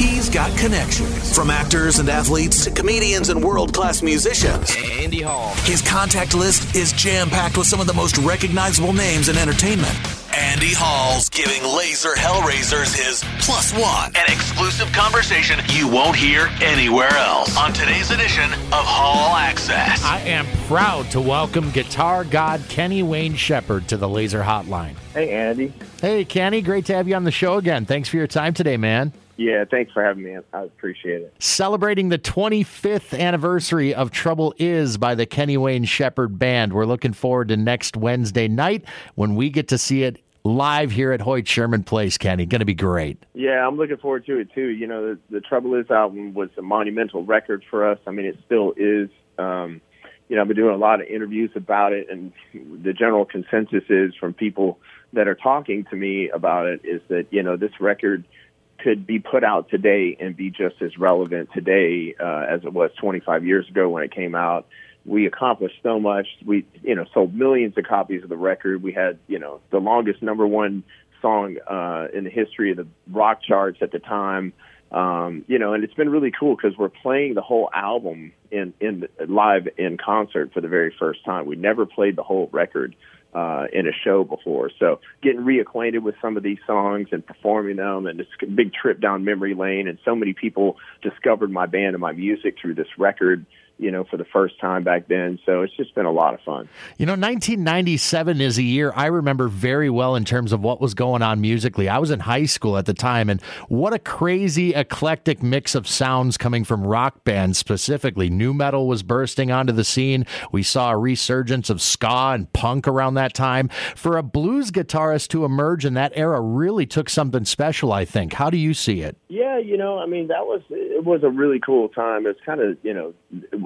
He's got connections. From actors and athletes to comedians and world class musicians. Andy Hall. His contact list is jam packed with some of the most recognizable names in entertainment. Andy Hall's giving Lazer Hellraisers his plus one, an exclusive conversation you won't hear anywhere else on today's edition of Hall Access. I am proud to welcome guitar god Kenny Wayne Shepherd to the Lazer Hotline. Hey, Andy. Hey, Kenny, great to have you on the show again. Thanks for your time today, man. Yeah, thanks for having me. I appreciate it. Celebrating the 25th anniversary of Trouble Is by the Kenny Wayne Shepherd Band. We're looking forward to next Wednesday night when we get to see it live here at Hoyt Sherman Place, Kenny. Going to be great. Yeah, I'm looking forward to it too. You know, the, the Trouble Is album was a monumental record for us. I mean, it still is. Um, you know, I've been doing a lot of interviews about it, and the general consensus is from people that are talking to me about it is that, you know, this record – could be put out today and be just as relevant today uh, as it was 25 years ago when it came out. We accomplished so much. We, you know, sold millions of copies of the record. We had, you know, the longest number one song uh, in the history of the rock charts at the time. Um, you know, and it's been really cool because we're playing the whole album in in live in concert for the very first time. We never played the whole record uh, in a show before. So getting reacquainted with some of these songs and performing them, and it's a big trip down memory lane. And so many people discovered my band and my music through this record you know, for the first time back then. So it's just been a lot of fun. You know, 1997 is a year I remember very well in terms of what was going on musically. I was in high school at the time, and what a crazy, eclectic mix of sounds coming from rock bands specifically. Nu metal was bursting onto the scene. We saw a resurgence of ska and punk around that time. For a blues guitarist to emerge in that era really took something special, I think. How do you see it? Yeah, you know, I mean, that was, it was a really cool time. It's kind of, you know,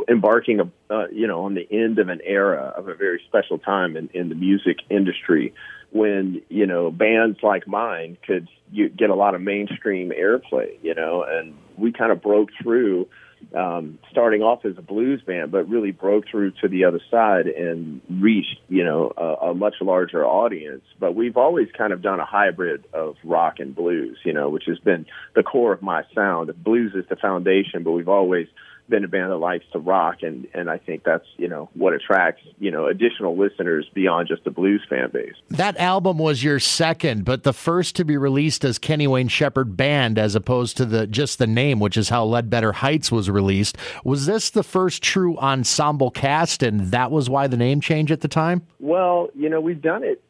embarking, uh, you know, on the end of an era of a very special time in, in the music industry, when you know bands like mine could you, get a lot of mainstream airplay, you know, and we kind of broke through, um, starting off as a blues band, but really broke through to the other side and reached, you know, a, a much larger audience. But we've always kind of done a hybrid of rock and blues, you know, which has been the core of my sound. Blues is the foundation, but we've always been a band that likes to rock and and I think that's you know what attracts you know additional listeners beyond just the blues fan base. That album was your second, but the first to be released as Kenny Wayne Shepherd Band as opposed to the just the name, which is how Ledbetter Heights was released. Was this the first true ensemble cast and that was why the name change at the time? Well, you know, we've done it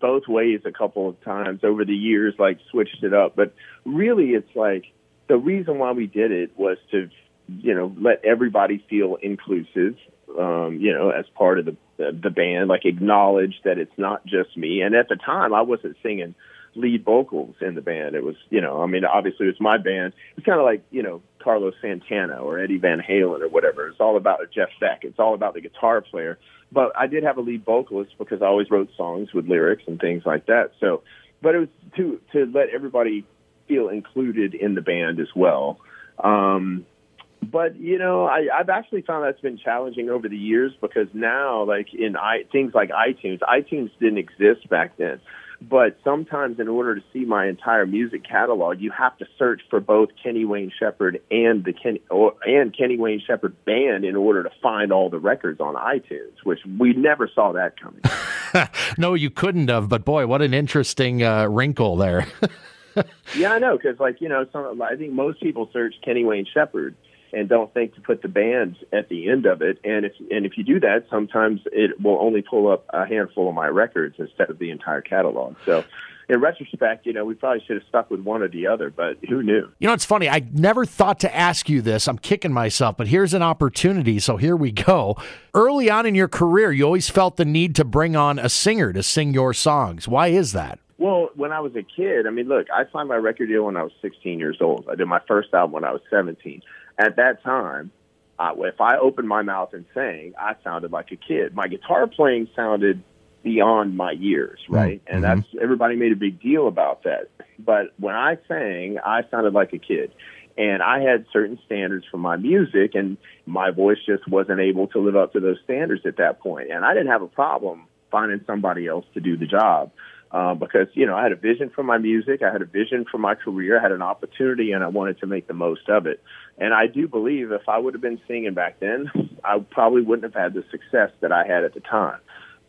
both ways a couple of times over the years like switched it up, but really it's like the reason why we did it was to you know, let everybody feel inclusive, um, you know, as part of the the band, like acknowledge that it's not just me. And at the time, I wasn't singing lead vocals in the band. It was, you know, I mean, obviously it's my band. It's kind of like, you know, Carlos Santana or Eddie Van Halen or whatever. It's all about Jeff Beck. It's all about the guitar player. But I did have a lead vocalist because I always wrote songs with lyrics and things like that. So, but it was to to let everybody feel included in the band as well. Um, but you know, I, I've actually found that's been challenging over the years because now, like in i things like iTunes, iTunes didn't exist back then. But sometimes, in order to see my entire music catalog, you have to search for both Kenny Wayne Shepherd and the Kenny or, and Kenny Wayne Shepherd band in order to find all the records on iTunes, which we never saw that coming. no, you couldn't have. But boy, what an interesting uh, wrinkle there. yeah, I know because, like you know, some, I think most people search Kenny Wayne Shepherd and don't think to put the bands at the end of it. And if and if you do that, sometimes it will only pull up a handful of my records instead of the entire catalog. So in retrospect, you know, we probably should have stuck with one or the other, but who knew? You know, it's funny. I never thought to ask you this. I'm kicking myself, but here's an opportunity. So here we go. Early on in your career, you always felt the need to bring on a singer to sing your songs. Why is that? Well, when I was a kid, I mean, look, I signed my record deal when I was 16 years old. I did my first album when I was 17 at that time, uh, if I opened my mouth and sang, I sounded like a kid. My guitar playing sounded beyond my years, right? Mm-hmm. And that's everybody made a big deal about that. But when I sang, I sounded like a kid. And I had certain standards for my music, and my voice just wasn't able to live up to those standards at that point. And I didn't have a problem finding somebody else to do the job. Uh, because you know I had a vision for my music, I had a vision for my career, I had an opportunity, and I wanted to make the most of it. And I do believe if I would have been singing back then, I probably wouldn't have had the success that I had at the time.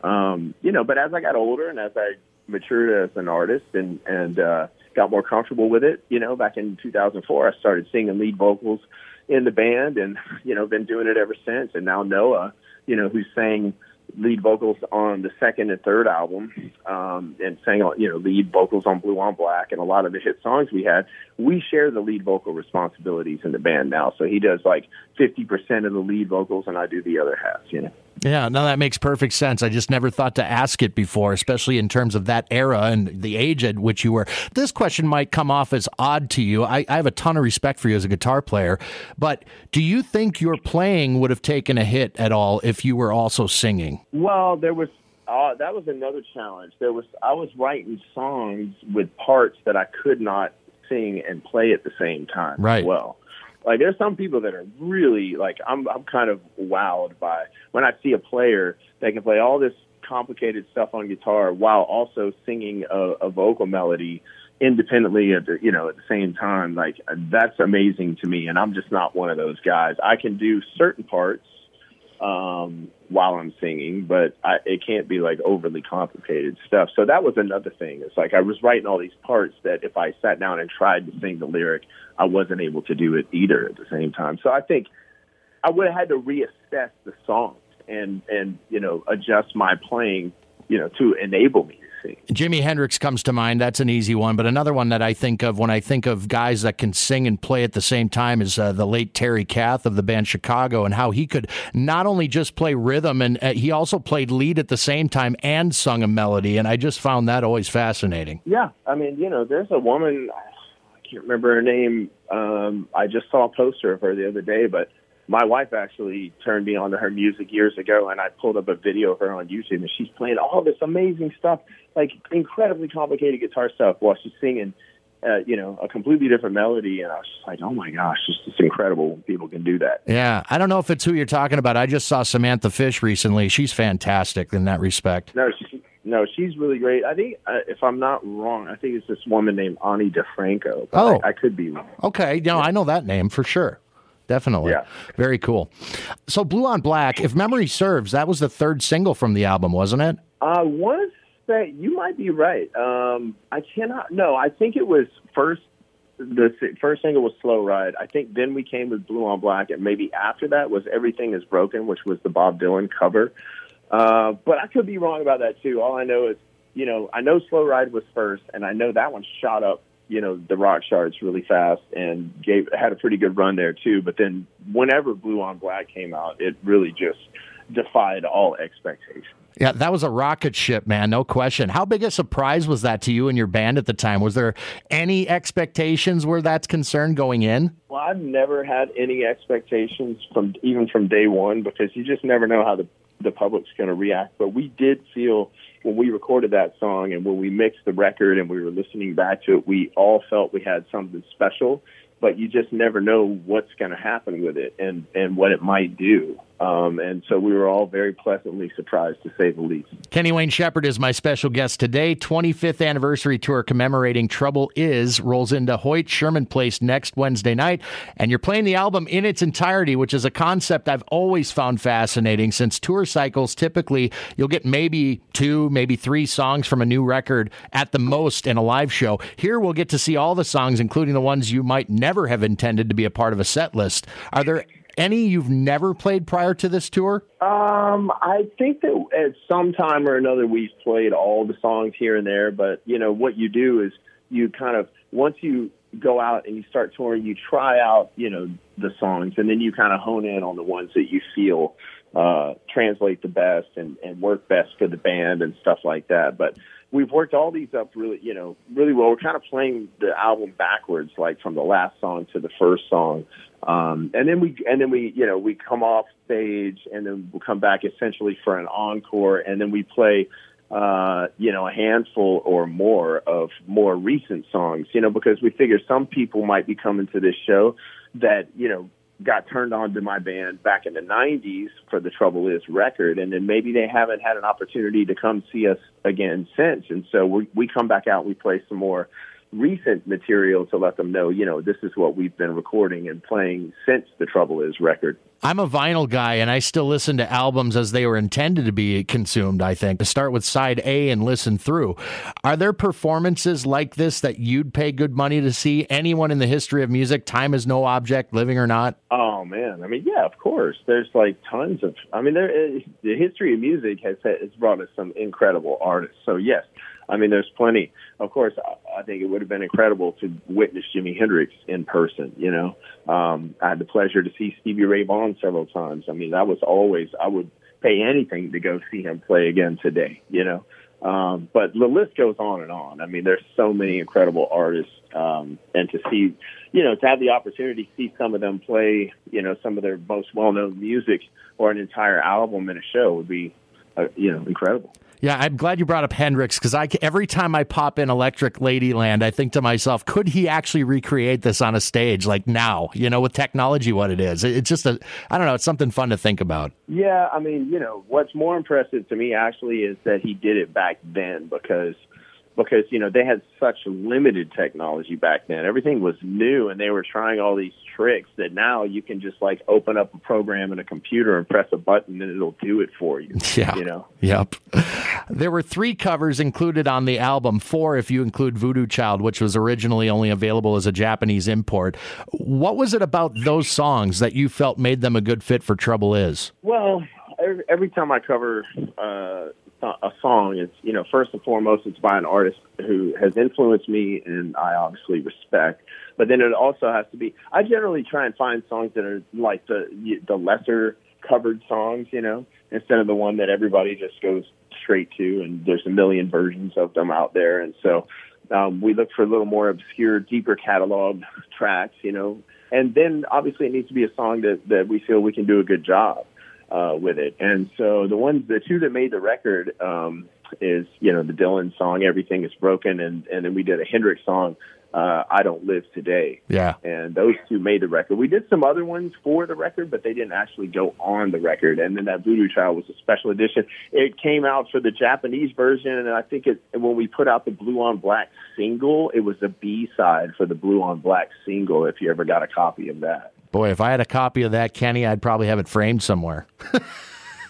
Um, you know, but as I got older and as I matured as an artist and and uh, got more comfortable with it, you know, back in 2004, I started singing lead vocals in the band, and you know, been doing it ever since. And now Noah, you know, who's sang lead vocals on the second and third album, um, and sang you know lead vocals on Blue on Black and a lot of the hit songs we had. We share the lead vocal responsibilities in the band now, so he does like fifty percent of the lead vocals, and I do the other half. You know. Yeah, no, that makes perfect sense. I just never thought to ask it before, especially in terms of that era and the age at which you were. This question might come off as odd to you. I, I have a ton of respect for you as a guitar player, but do you think your playing would have taken a hit at all if you were also singing? Well, there was uh, that was another challenge. There was I was writing songs with parts that I could not sing and play at the same time. Right. well, like there's some people that are really like I'm I'm kind of wowed by when I see a player that can play all this complicated stuff on guitar while also singing a, a vocal melody independently at the you know at the same time. Like that's amazing to me and I'm just not one of those guys. I can do certain parts um while I'm singing but I it can't be like overly complicated stuff so that was another thing it's like I was writing all these parts that if I sat down and tried to sing the lyric I wasn't able to do it either at the same time. So I think I would have had to reassess the songs and and you know adjust my playing, you know, to enable me sing. Jimi Hendrix comes to mind. That's an easy one. But another one that I think of when I think of guys that can sing and play at the same time is uh, the late Terry Kath of the band Chicago, and how he could not only just play rhythm, and uh, he also played lead at the same time and sung a melody. And I just found that always fascinating. Yeah, I mean, you know, there's a woman I can't remember her name. Um, I just saw a poster of her the other day, but my wife actually turned me on to her music years ago, and I pulled up a video of her on YouTube, and she's playing all this amazing stuff, like incredibly complicated guitar stuff, while she's singing, uh, you know, a completely different melody. And I was just like, oh my gosh, it's just incredible people can do that. Yeah, I don't know if it's who you're talking about. I just saw Samantha Fish recently. She's fantastic in that respect. No, she, no, she's really great. I think, uh, if I'm not wrong, I think it's this woman named Ani DiFranco. Oh, I, I, could be wrong. Okay, no, yeah. I know that name for sure. Definitely. Yeah. Very cool. So, Blue on Black, if memory serves, that was the third single from the album, wasn't it? I want to say you might be right. Um, I cannot. No, I think it was first. The first single was "Slow Ride." I think then we came with "Blue on Black," and maybe after that was "Everything Is Broken," which was the Bob Dylan cover. Uh, but I could be wrong about that too. All I know is, you know, I know Slow Ride was first, and I know that one shot up, you know, the rock charts really fast and gave had a pretty good run there too. But then whenever Blue on Black came out, it really just defied all expectations. Yeah, that was a rocket ship, man, no question. How big a surprise was that to you and your band at the time? Was there any expectations where that's concerned going in? Well, I've never had any expectations from even from day one because you just never know how the the public's going to react. But we did feel when we recorded that song and when we mixed the record and we were listening back to it, we all felt we had something special. But you just never know what's going to happen with it and and what it might do. Um, and so we were all very pleasantly surprised, to say the least. Kenny Wayne Shepherd is my special guest today. 25th anniversary tour commemorating Trouble Is rolls into Hoyt Sherman Place next Wednesday night. And you're playing the album in its entirety, which is a concept I've always found fascinating since tour cycles typically you'll get maybe two, maybe three songs from a new record at the most in a live show. Here we'll get to see all the songs, including the ones you might never have intended to be a part of a set list. Are there any you've never played prior to this tour? Um, I think that at some time or another we've played all the songs here and there, but you know what you do is you kind of once you go out and you start touring, you try out, you know, the songs and then you kind of hone in on the ones that you feel uh, translate the best and, and work best for the band and stuff like that. But we've worked all these up really, you know, really well. We're kind of playing the album backwards, like from the last song to the first song. Um, and then we, and then we, you know, we come off stage and then we'll come back essentially for an encore and then we play, uh, you know, a handful or more of more recent songs, you know, because we figure some people might be coming to this show that, you know, got turned on to my band back in the 90s for the Trouble Is record, and then maybe they haven't had an opportunity to come see us again since. And so we, we come back out, we play some more recent material to let them know, you know, this is what we've been recording and playing since the Trouble Is record. I'm a vinyl guy and I still listen to albums as they were intended to be consumed, I think. To start with side A and listen through. Are there performances like this that you'd pay good money to see? Anyone in the history of music, time is no object, living or not? Oh man, I mean, yeah, of course. There's like tons of I mean, there is, the history of music has has brought us some incredible artists. So yes, I mean, there's plenty. Of course, I think it would have been incredible to witness Jimi Hendrix in person. You know, um, I had the pleasure to see Stevie Ray Vaughan several times. I mean, that was always I would pay anything to go see him play again today. You know, um, but the list goes on and on. I mean, there's so many incredible artists, um, and to see, you know, to have the opportunity to see some of them play, you know, some of their most well-known music or an entire album in a show would be, uh, you know, incredible. Yeah, I'm glad you brought up Hendrix because I every time I pop in Electric Ladyland, I think to myself, could he actually recreate this on a stage like now? You know, with technology, what it is, it's just a I don't know, it's something fun to think about. Yeah, I mean, you know, what's more impressive to me actually is that he did it back then because because you know they had such limited technology back then. Everything was new, and they were trying all these tricks that now you can just like open up a program in a computer and press a button, and it'll do it for you. Yeah, you know. Yep. There were three covers included on the album, four if you include Voodoo Child, which was originally only available as a Japanese import. What was it about those songs that you felt made them a good fit for Trouble Is? Well, every, every time I cover. Uh, a song, it's you know first and foremost it's by an artist who has influenced me and I obviously respect. But then it also has to be. I generally try and find songs that are like the the lesser covered songs, you know, instead of the one that everybody just goes straight to. And there's a million versions of them out there, and so um, we look for a little more obscure, deeper catalog tracks, you know. And then obviously it needs to be a song that that we feel we can do a good job uh, with it. And so the ones, the two that made the record um, is, you know, the Dylan song, Everything is Broken, and, and then we did a Hendrix song, uh, I Don't Live Today. Yeah. And those two made the record. We did some other ones for the record, but they didn't actually go on the record. And then that Voodoo Child was a special edition. It came out for the Japanese version, and I think it when we put out the Blue on Black single, it was the B side for the Blue on Black single. If you ever got a copy of that. Boy, if I had a copy of that, Kenny, I'd probably have it framed somewhere.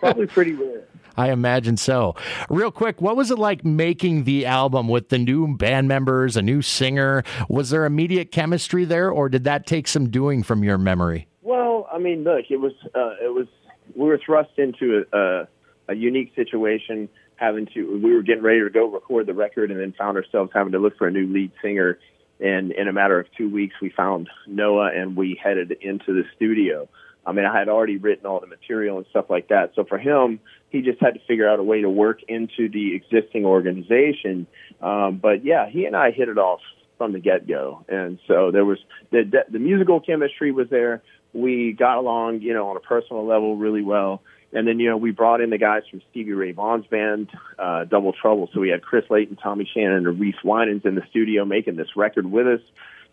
probably pretty rare. I imagine so. Real quick, what was it like making the album with the new band members, a new singer? Was there immediate chemistry there, or did that take some doing from your memory? Well, I mean, look, it was uh, it was we were thrust into a, a, a unique situation, having to we were getting ready to go record the record, and then found ourselves having to look for a new lead singer and in a matter of two weeks, we found Noah and we headed into the studio. I mean, I had already written all the material and stuff like that. So for him, he just had to figure out a way to work into the existing organization. Um, but yeah, he and I hit it off from the get go. And so there was the, the, musical chemistry was there. We got along, you know, on a personal level really well. And then, you know, we brought in the guys from Stevie Ray Vaughan's band, uh, Double Trouble. So we had Chris Layton, Tommy Shannon, and Reese Wynans in the studio making this record with us.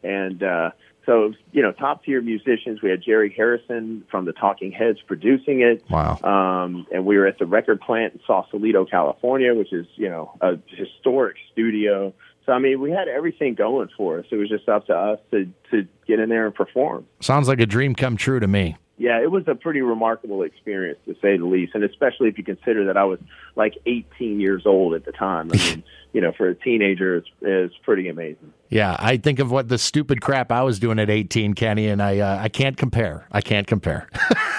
And, uh, so, you know, top tier musicians. We had Jerry Harrison from the Talking Heads producing it. Wow. Um, and we were at the record plant in Sausalito, California, which is, you know, a historic studio. So, I mean, we had everything going for us. It was just up to us to, to get in there and perform. Sounds like a dream come true to me yeah, it was a pretty remarkable experience to say the least, and especially if you consider that I was like 18 years old at the time. I mean, you know, for a teenager, is, it's pretty amazing. Yeah, I think of what the stupid crap I was doing at 18, Kenny, and I uh, I can't compare. I can't compare.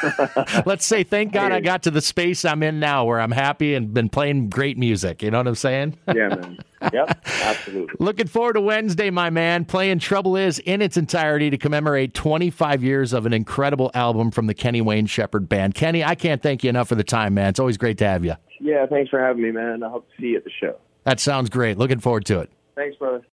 Let's say thank God I got to the space I'm in now, where I'm happy and been playing great music. You know what I'm saying? yeah, man. Yep, absolutely. Looking forward to Wednesday, my man. Playing Trouble Is in its entirety to commemorate 25 years of an incredible album from the Kenny Wayne Shepherd Band. Kenny, I can't thank you enough for the time, man. It's always great to have you. Yeah, thanks for having me, man. I hope to see you at the show. That sounds great. Looking forward to it. Thanks, brother.